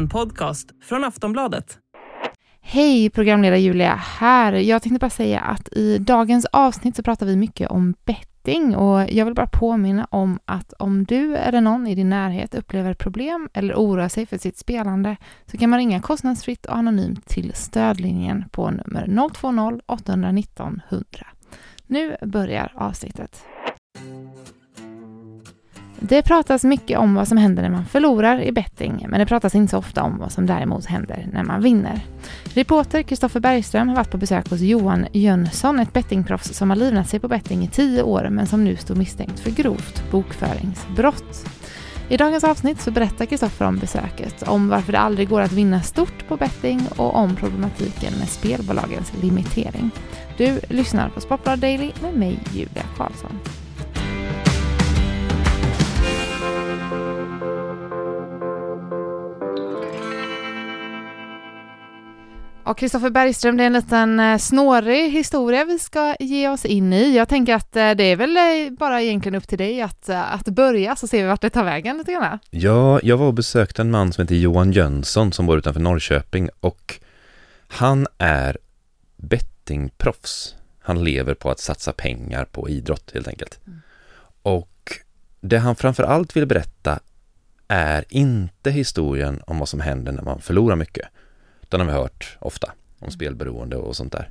En podcast från Aftonbladet. Hej, programledare Julia här. Jag tänkte bara säga att i dagens avsnitt så pratar vi mycket om betting och jag vill bara påminna om att om du eller någon i din närhet upplever problem eller oroar sig för sitt spelande så kan man ringa kostnadsfritt och anonymt till stödlinjen på nummer 020-819 100. Nu börjar avsnittet. Det pratas mycket om vad som händer när man förlorar i betting, men det pratas inte så ofta om vad som däremot händer när man vinner. Reporter Kristoffer Bergström har varit på besök hos Johan Jönsson, ett bettingproffs som har livnat sig på betting i tio år, men som nu står misstänkt för grovt bokföringsbrott. I dagens avsnitt så berättar Kristoffer om besöket, om varför det aldrig går att vinna stort på betting och om problematiken med spelbolagens limitering. Du lyssnar på Sportbladet Daily med mig, Julia Karlsson. Och Kristoffer Bergström, det är en liten eh, snårig historia vi ska ge oss in i. Jag tänker att eh, det är väl eh, bara egentligen upp till dig att, att börja, så ser vi vart det tar vägen lite grann. Ja, jag var och besökte en man som heter Johan Jönsson som bor utanför Norrköping och han är bettingproffs. Han lever på att satsa pengar på idrott helt enkelt. Mm. Och det han framför allt vill berätta är inte historien om vad som händer när man förlorar mycket den har vi hört ofta om mm. spelberoende och sånt där.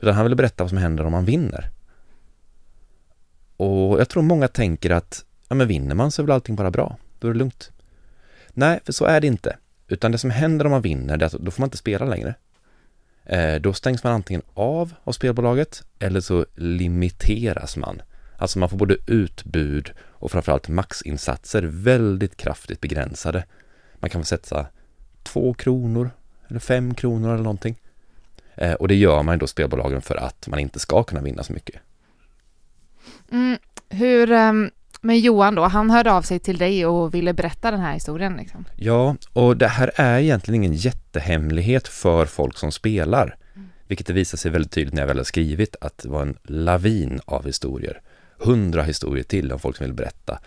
Utan han ville berätta vad som händer om man vinner. Och jag tror många tänker att, ja men vinner man så är väl allting bara bra, då är det lugnt. Nej, för så är det inte. Utan det som händer om man vinner, det är att då får man inte spela längre. Eh, då stängs man antingen av av spelbolaget eller så limiteras man. Alltså man får både utbud och framförallt maxinsatser väldigt kraftigt begränsade. Man kan få sätta två kronor eller fem kronor eller någonting. Eh, och det gör man då spelbolagen för att man inte ska kunna vinna så mycket. Mm, hur, um, men Johan då, han hörde av sig till dig och ville berätta den här historien liksom. Ja, och det här är egentligen ingen jättehemlighet för folk som spelar. Mm. Vilket det visar sig väldigt tydligt när jag väl har skrivit att det var en lavin av historier. Hundra historier till om folk som vill berätta.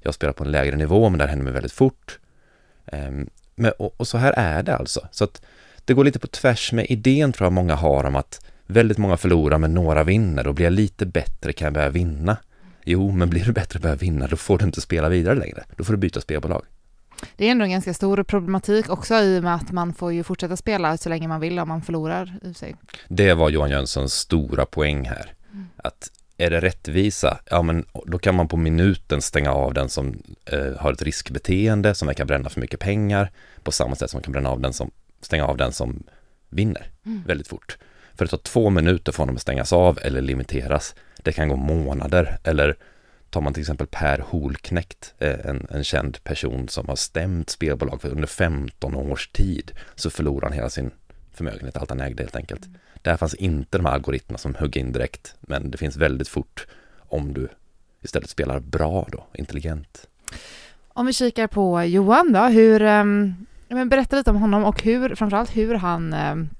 Jag spelar på en lägre nivå men det här händer mig väldigt fort. Men, och, och, så här är det alltså. Så att det går lite på tvärs med idén tror jag många har om att väldigt många förlorar men några vinner och blir jag lite bättre kan jag börja vinna. Jo, men blir du bättre och börjar vinna då får du inte spela vidare längre. Då får du byta spelbolag. Det är ändå en ganska stor problematik också i och med att man får ju fortsätta spela så länge man vill om man förlorar i sig. Det var Johan Jönssons stora poäng här. Mm. Att är det rättvisa, ja men då kan man på minuten stänga av den som eh, har ett riskbeteende som verkar bränna för mycket pengar på samma sätt som man kan bränna av den som, stänga av den som vinner mm. väldigt fort. För det tar två minuter för honom att stängas av eller limiteras. Det kan gå månader eller tar man till exempel Per Holknekt, eh, en, en känd person som har stämt spelbolag för under 15 års tid, så förlorar han hela sin förmögenhet, allt han ägde helt enkelt. Mm. Där fanns inte de här algoritmerna som hugger in direkt, men det finns väldigt fort om du istället spelar bra då, intelligent. Om vi kikar på Johan då, hur, um, berätta lite om honom och hur, framförallt hur han, um,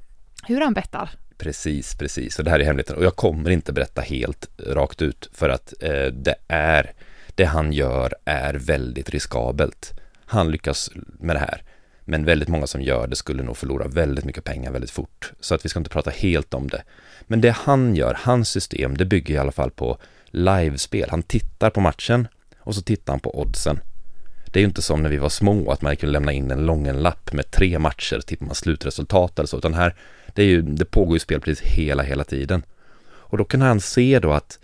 hur han bettar. Precis, precis, och det här är hemligheten och jag kommer inte berätta helt rakt ut för att eh, det är, det han gör är väldigt riskabelt. Han lyckas med det här. Men väldigt många som gör det skulle nog förlora väldigt mycket pengar väldigt fort. Så att vi ska inte prata helt om det. Men det han gör, hans system, det bygger i alla fall på livespel. Han tittar på matchen och så tittar han på oddsen. Det är ju inte som när vi var små att man kunde lämna in en lång lapp med tre matcher, tippar man slutresultat eller så, utan här, det, är ju, det pågår ju spel precis hela, hela tiden. Och då kan han se då att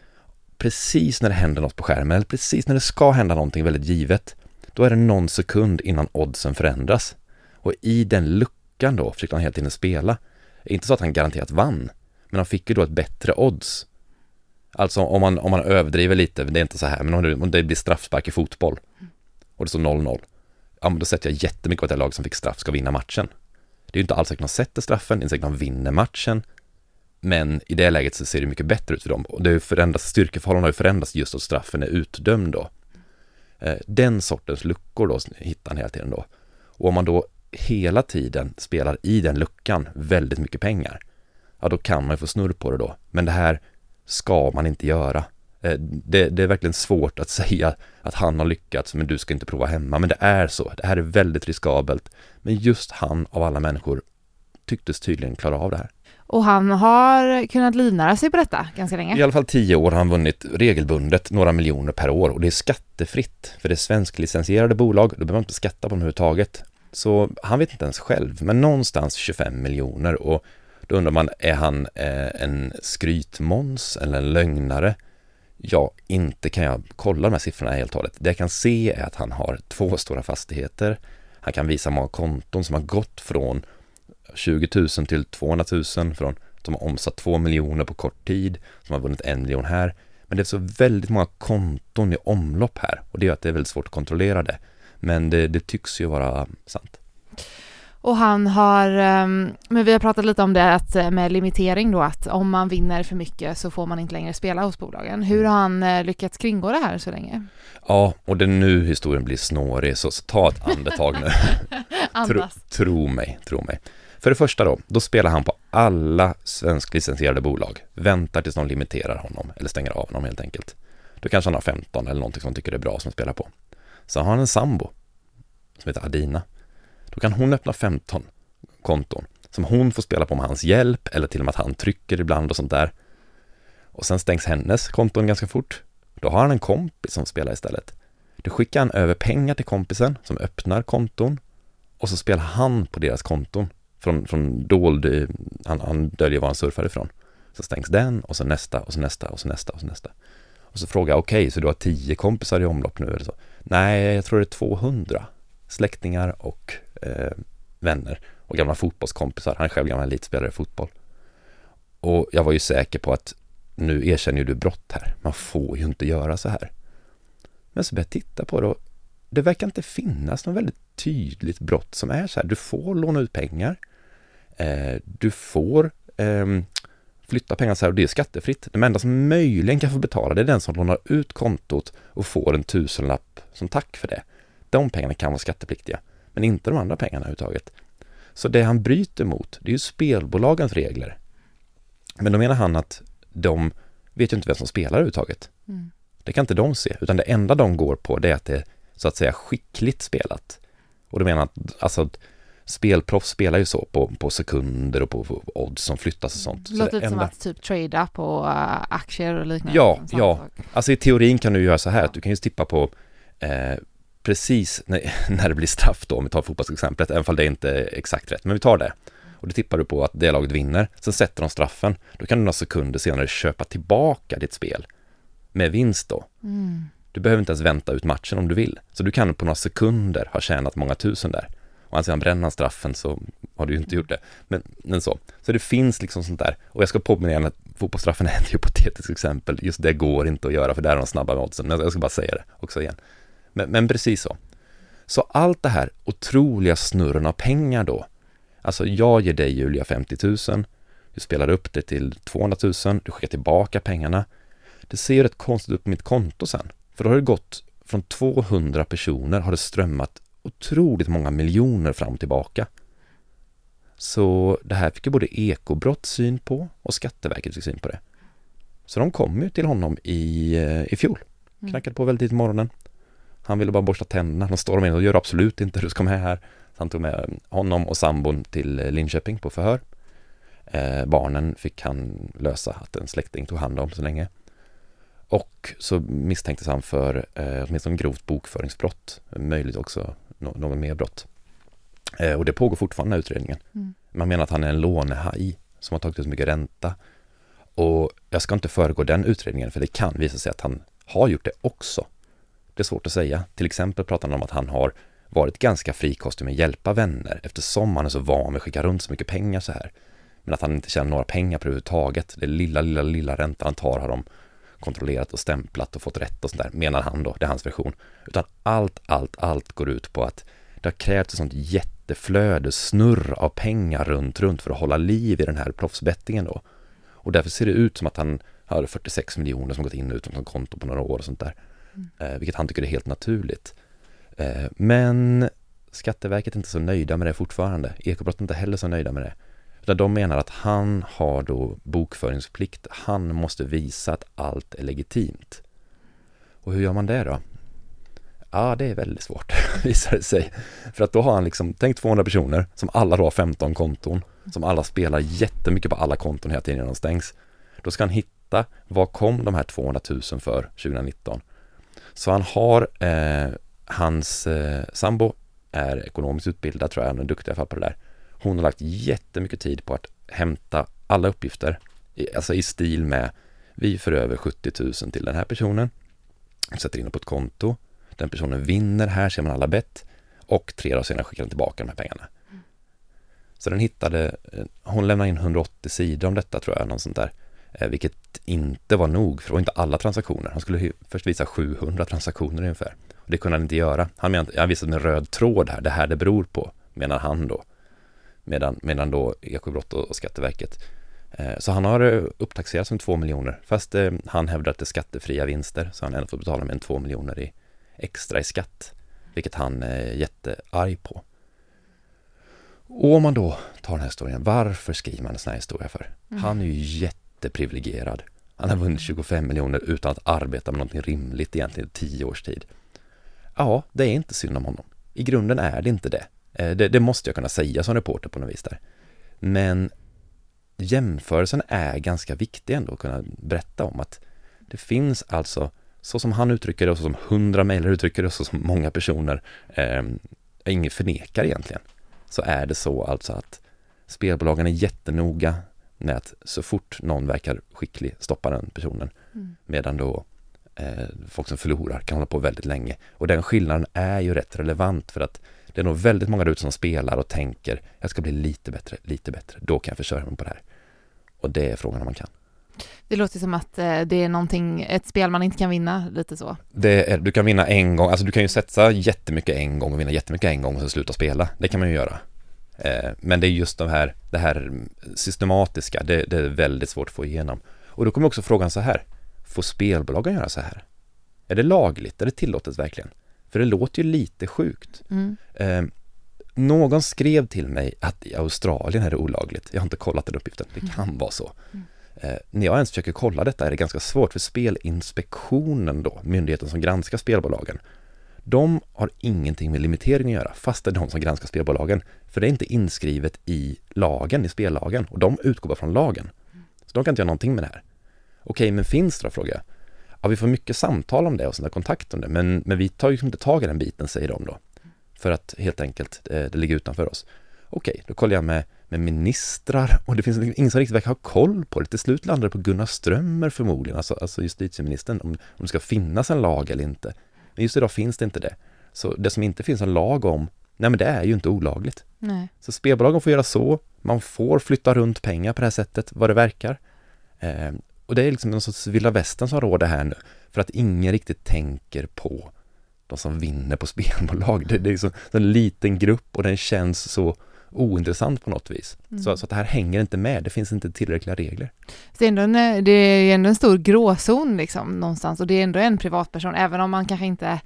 precis när det händer något på skärmen, eller precis när det ska hända någonting väldigt givet, då är det någon sekund innan oddsen förändras. Och i den luckan då försökte han hela tiden spela. Inte så att han garanterat vann, men han fick ju då ett bättre odds. Alltså om man, om man överdriver lite, det är inte så här, men om det, om det blir straffspark i fotboll och det står 0-0, ja men då sätter jag jättemycket på att det lag som fick straff ska vinna matchen. Det är ju inte alls säkert att de sätter straffen, det är inte säkert att de vinner matchen, men i det läget så ser det mycket bättre ut för dem. Och det har ju förändrats, styrkeförhållandena har ju förändrats just att straffen är utdömd då. Eh, den sortens luckor då hittar han hela tiden då. Och om man då hela tiden spelar i den luckan väldigt mycket pengar, ja då kan man ju få snurr på det då. Men det här ska man inte göra. Eh, det, det, är verkligen svårt att säga att han har lyckats, men du ska inte prova hemma. Men det är så. Det här är väldigt riskabelt. Men just han av alla människor tycktes tydligen klara av det här. Och han har kunnat livnära sig på detta ganska länge. I alla fall tio år har han vunnit regelbundet några miljoner per år och det är skattefritt. För det är svensklicensierade bolag, då behöver man inte skatta på dem överhuvudtaget. Så han vet inte ens själv, men någonstans 25 miljoner och då undrar man, är han eh, en skrytmåns eller en lögnare? Ja, inte kan jag kolla de här siffrorna helt och hållet. Det jag kan se är att han har två stora fastigheter. Han kan visa många konton som har gått från 20 000 till 200 000, från som har omsatt 2 miljoner på kort tid, som har vunnit en miljon här. Men det är så väldigt många konton i omlopp här och det gör att det är väldigt svårt att kontrollera det. Men det, det tycks ju vara sant. Och han har, ehm, men vi har pratat lite om det att eh, med limitering då att om man vinner för mycket så får man inte längre spela hos bolagen. Hur har han eh, lyckats kringgå det här så länge? Ja, och det är nu historien blir snårig, så, så ta ett andetag nu. tro, tro mig, tro mig. För det första då, då spelar han på alla svensklicensierade bolag, väntar tills de limiterar honom eller stänger av honom helt enkelt. Då kanske han har 15 eller någonting som tycker är bra som spelar på. Så har han en sambo som heter Adina. Då kan hon öppna 15 konton som hon får spela på med hans hjälp eller till och med att han trycker ibland och sånt där. Och sen stängs hennes konton ganska fort. Då har han en kompis som spelar istället. Då skickar han över pengar till kompisen som öppnar konton och så spelar han på deras konton från, från dold, eh, han, han döljer var han surfar ifrån. Så stängs den och så nästa och så nästa och så nästa och så nästa. Och så frågar jag, okej, okay, så du har tio kompisar i omlopp nu eller så? Nej, jag tror det är 200 släktingar och eh, vänner och gamla fotbollskompisar. Han är själv gammal elitspelare i fotboll. Och jag var ju säker på att nu erkänner ju du brott här. Man får ju inte göra så här. Men så började jag titta på det och det verkar inte finnas något väldigt tydligt brott som är så här. Du får låna ut pengar. Eh, du får eh, flytta pengar så här och det är skattefritt. De enda som möjligen kan få betala det är den som lånar ut kontot och får en tusenlapp som tack för det. De pengarna kan vara skattepliktiga, men inte de andra pengarna överhuvudtaget. Så det han bryter mot, det är ju spelbolagens regler. Men då menar han att de vet ju inte vem som spelar överhuvudtaget. Mm. Det kan inte de se, utan det enda de går på det är att det är så att säga skickligt spelat. Och då menar han att alltså, spelproffs spelar ju så på, på sekunder och på, på odds som flyttas och sånt. Det låter lite enda... som att typ trada på uh, aktier och liknande. Ja, ja. Alltså i teorin kan du göra så här, att du kan ju tippa på eh, precis när, när det blir straff då, om vi tar fotbollsexemplet, även om det inte är exakt rätt, men vi tar det. Och då tippar du på att det laget vinner, sen sätter de straffen. Då kan du några sekunder senare köpa tillbaka ditt spel med vinst då. Mm. Du behöver inte ens vänta ut matchen om du vill. Så du kan på några sekunder ha tjänat många tusen där. Och han sedan bränner han straffen så har du ju inte gjort det. Men, men så. Så det finns liksom sånt där. Och jag ska påminna igen att fotbollsstraffen är ett hypotetiskt exempel. Just det går inte att göra för där är de snabba med oddsen. Men jag ska bara säga det också igen. Men, men precis så. Så allt det här otroliga snurren av pengar då. Alltså jag ger dig Julia 50 000. Du spelar upp det till 200 000. Du skickar tillbaka pengarna. Det ser ju rätt konstigt ut på mitt konto sen. För då har det gått från 200 personer har det strömmat otroligt många miljoner fram och tillbaka. Så det här fick ju både ekobrott syn på och Skatteverket fick syn på det. Så de kom ju till honom i, eh, i fjol. Mm. Knackade på väldigt tidigt på morgonen. Han ville bara borsta tänderna. De stormade in och gör absolut inte, du ska med här. Så han tog med honom och sambon till Linköping på förhör. Eh, barnen fick han lösa att en släkting tog hand om så länge. Och så misstänktes han för eh, åtminstone grovt bokföringsbrott, möjligt också no något mer brott. Eh, och det pågår fortfarande utredningen. Mm. Man menar att han är en lånehaj som har tagit ut mycket ränta. Och jag ska inte föregå den utredningen för det kan visa sig att han har gjort det också. Det är svårt att säga. Till exempel pratar han om att han har varit ganska frikostig med att hjälpa vänner eftersom han är så van vid att skicka runt så mycket pengar så här. Men att han inte tjänar några pengar på det överhuvudtaget. Det lilla, lilla, lilla räntan han tar har de kontrollerat och stämplat och fått rätt och sånt där, menar han då, det är hans version. Utan allt, allt, allt går ut på att det har krävts ett sånt jätteflöde, snurr av pengar runt, runt för att hålla liv i den här proffsbettingen då. Och därför ser det ut som att han har 46 miljoner som gått in och ut från konto på några år och sånt där. Mm. Eh, vilket han tycker är helt naturligt. Eh, men Skatteverket är inte så nöjda med det fortfarande. Ekobrott är inte heller så nöjda med det. Utan de menar att han har då bokföringsplikt. Han måste visa att allt är legitimt. Och hur gör man det då? Ja, det är väldigt svårt, visar det sig. För att då har han liksom, tänk 200 personer som alla då har 15 konton, som alla spelar jättemycket på alla konton hela tiden när de stängs. Då ska han hitta, vad kom de här 200 000 för 2019? Så han har, eh, hans eh, sambo är ekonomiskt utbildad tror jag, han är duktig i alla fall på det där. Hon har lagt jättemycket tid på att hämta alla uppgifter, alltså i stil med vi för över 70 000 till den här personen, sätter in det på ett konto, den personen vinner, här ser man alla bett och tre dagar senare skickar den tillbaka de här pengarna. Så den hittade, eh, hon lämnade in 180 sidor om detta tror jag, något sånt där. Eh, vilket inte var nog, för det var inte alla transaktioner. Han skulle först visa 700 transaktioner ungefär. Och det kunde han inte göra. Han menade, han visade med röd tråd här, det här det beror på, menar han då. Medan, medan då Ekobrott och, och Skatteverket. Eh, så han har upptaxerats som 2 miljoner, fast han hävdar att det är skattefria vinster, så han ändå får betala med en 2 miljoner i, extra i skatt, vilket han är jättearg på. Och om man då tar den här historien, varför skriver man en sån här historia för? Mm. Han är ju jätteprivilegierad. Han har vunnit 25 miljoner utan att arbeta med någonting rimligt egentligen i tio års tid. Ja, det är inte synd om honom. I grunden är det inte det. Eh, det, det måste jag kunna säga som reporter på något vis där. Men jämförelsen är ganska viktig ändå att kunna berätta om att det finns alltså så som han uttrycker det och så som hundra mejlare uttrycker det och så som många personer eh, ingen förnekar egentligen, så är det så alltså att spelbolagen är jättenoga med att så fort någon verkar skicklig stoppa den personen. Mm. Medan då eh, folk som förlorar kan hålla på väldigt länge. Och den skillnaden är ju rätt relevant för att det är nog väldigt många där ute som spelar och tänker jag ska bli lite bättre, lite bättre, då kan jag försörja mig på det här. Och det är frågan om man kan. Det låter som att eh, det är någonting, ett spel man inte kan vinna, lite så. Är, du kan vinna en gång, alltså du kan ju sätta jättemycket en gång och vinna jättemycket en gång och sen sluta spela. Det kan man ju göra. Eh, men det är just de här, det här systematiska, det, det är väldigt svårt att få igenom. Och då kommer också frågan så här, får spelbolagen göra så här? Är det lagligt? Är det tillåtet verkligen? För det låter ju lite sjukt. Mm. Eh, någon skrev till mig att i Australien är det olagligt. Jag har inte kollat den uppgiften, det kan mm. vara så. Mm. Eh, när jag ens försöker kolla detta är det ganska svårt för Spelinspektionen då, myndigheten som granskar spelbolagen, de har ingenting med limitering att göra, fast det är de som granskar spelbolagen. För det är inte inskrivet i lagen, i spellagen, och de utgår bara från lagen. Så de kan inte göra någonting med det här. Okej, men finns det då, frågar jag. Ja, vi får mycket samtal om det och sådana kontakt om det, men, men vi tar ju inte tag i den biten, säger de då. För att helt enkelt, det, eh, det ligger utanför oss. Okej, då kollar jag med med ministrar och det finns liksom ingen som riktigt verkar ha koll på det. Till slut landar det på Gunnar Strömmer förmodligen, alltså, alltså justitieministern, om, om det ska finnas en lag eller inte. Men just idag finns det inte det. Så det som inte finns en lag om, nej men det är ju inte olagligt. Nej. Så spelbolagen får göra så, man får flytta runt pengar på det här sättet, vad det verkar. Eh, och det är liksom någon sorts vilda västern som råder här nu, för att ingen riktigt tänker på de som vinner på spelbolag. Det, det är liksom en liten grupp och den känns så ointressant på något vis. Mm. Så, så att det här hänger inte med, det finns inte tillräckliga regler. Det är ändå en, det är ändå en stor gråzon liksom någonstans och det är ändå en privatperson, även om man kanske inte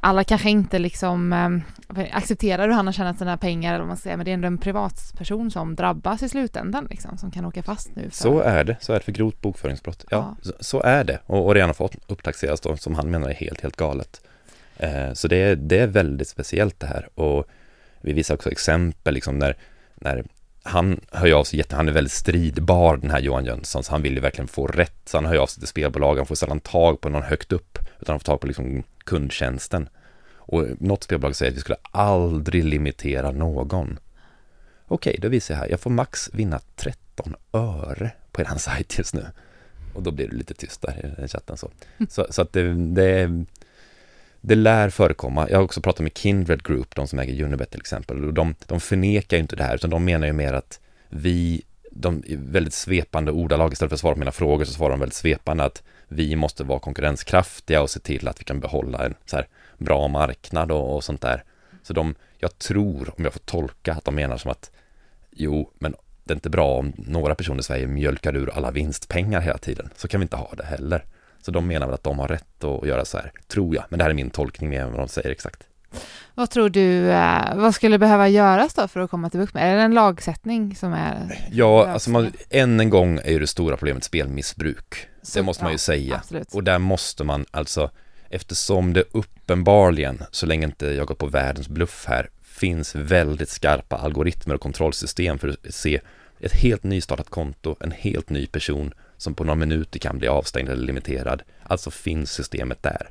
alla kanske inte liksom äh, accepterar hur han har tjänat sina pengar eller vad man säga, men det är ändå en privatperson som drabbas i slutändan liksom, som kan åka fast nu. För... Så är det, så är det för grovt bokföringsbrott. Ja, ja. Så, så, är det och, och redan fått upptaxeras då, som han menar är helt, helt galet. Eh, så det är, det är väldigt speciellt det här och vi visar också exempel liksom när, när han hör av sig jätte, han är väldigt stridbar den här Johan Jönsson, så han vill ju verkligen få rätt, så han hör av sig till spelbolagen, han får sällan tag på någon högt upp, utan han får tag på liksom kundtjänsten. Och något spelbolag säger att vi skulle aldrig limitera någon. Okej, då visar jag här, jag får max vinna 13 öre på er sajt just nu. Och då blir det lite tyst där i chatten så. Så, så att det, det det lär förekomma. Jag har också pratat med Kindred Group, de som äger Unibet till exempel, och de, de förnekar ju inte det här, utan de menar ju mer att vi, de väldigt svepande ordalag, istället för att svara på mina frågor så svarar de väldigt svepande att vi måste vara konkurrenskraftiga och se till att vi kan behålla en så här bra marknad och, och sånt där. Så de, jag tror, om jag får tolka, att de menar som att jo, men det är inte bra om några personer i Sverige mjölkar ur alla vinstpengar hela tiden. Så kan vi inte ha det heller. Så de menar väl att de har rätt att göra så här, tror jag. Men det här är min tolkning mer än vad de säger exakt. Vad tror du, eh, vad skulle behöva göras då för att komma till bukt med? Är det en lagsättning som är Ja, alltså man, än en gång är ju det stora problemet spelmissbruk. Så- det måste man ju säga. Absolut. Och där måste man alltså, eftersom det uppenbarligen, så länge inte jag går på världens bluff här, finns väldigt skarpa algoritmer och kontrollsystem för att se ett helt nystartat konto, en helt ny person som på några minuter kan bli avstängd eller limiterad. Alltså finns systemet där.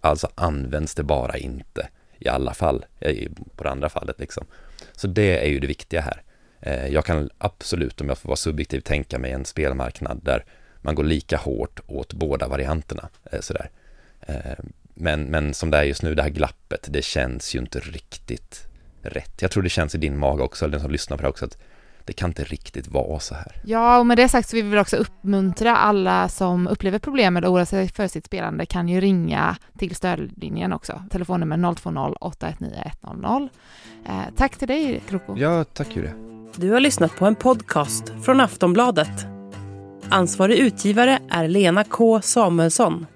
Alltså används det bara inte i alla fall, eh, på det andra fallet liksom. Så det är ju det viktiga här. Eh, jag kan absolut, om jag får vara subjektiv, tänka mig en spelmarknad där man går lika hårt åt båda varianterna. Eh, sådär. Men, men som det är just nu, det här glappet, det känns ju inte riktigt rätt. Jag tror det känns i din mage också, eller den som lyssnar på det här också, att det kan inte riktigt vara så här. Ja, och med det sagt så vill vi också uppmuntra alla som upplever problem med att oroa sig för sitt spelande kan ju ringa till stödlinjen också. Telefonnummer 020 819 100. Eh, tack till dig, Kroko. Ja, tack Julia. Du har lyssnat på en podcast från Aftonbladet. Ansvarig utgivare är Lena K Samuelsson.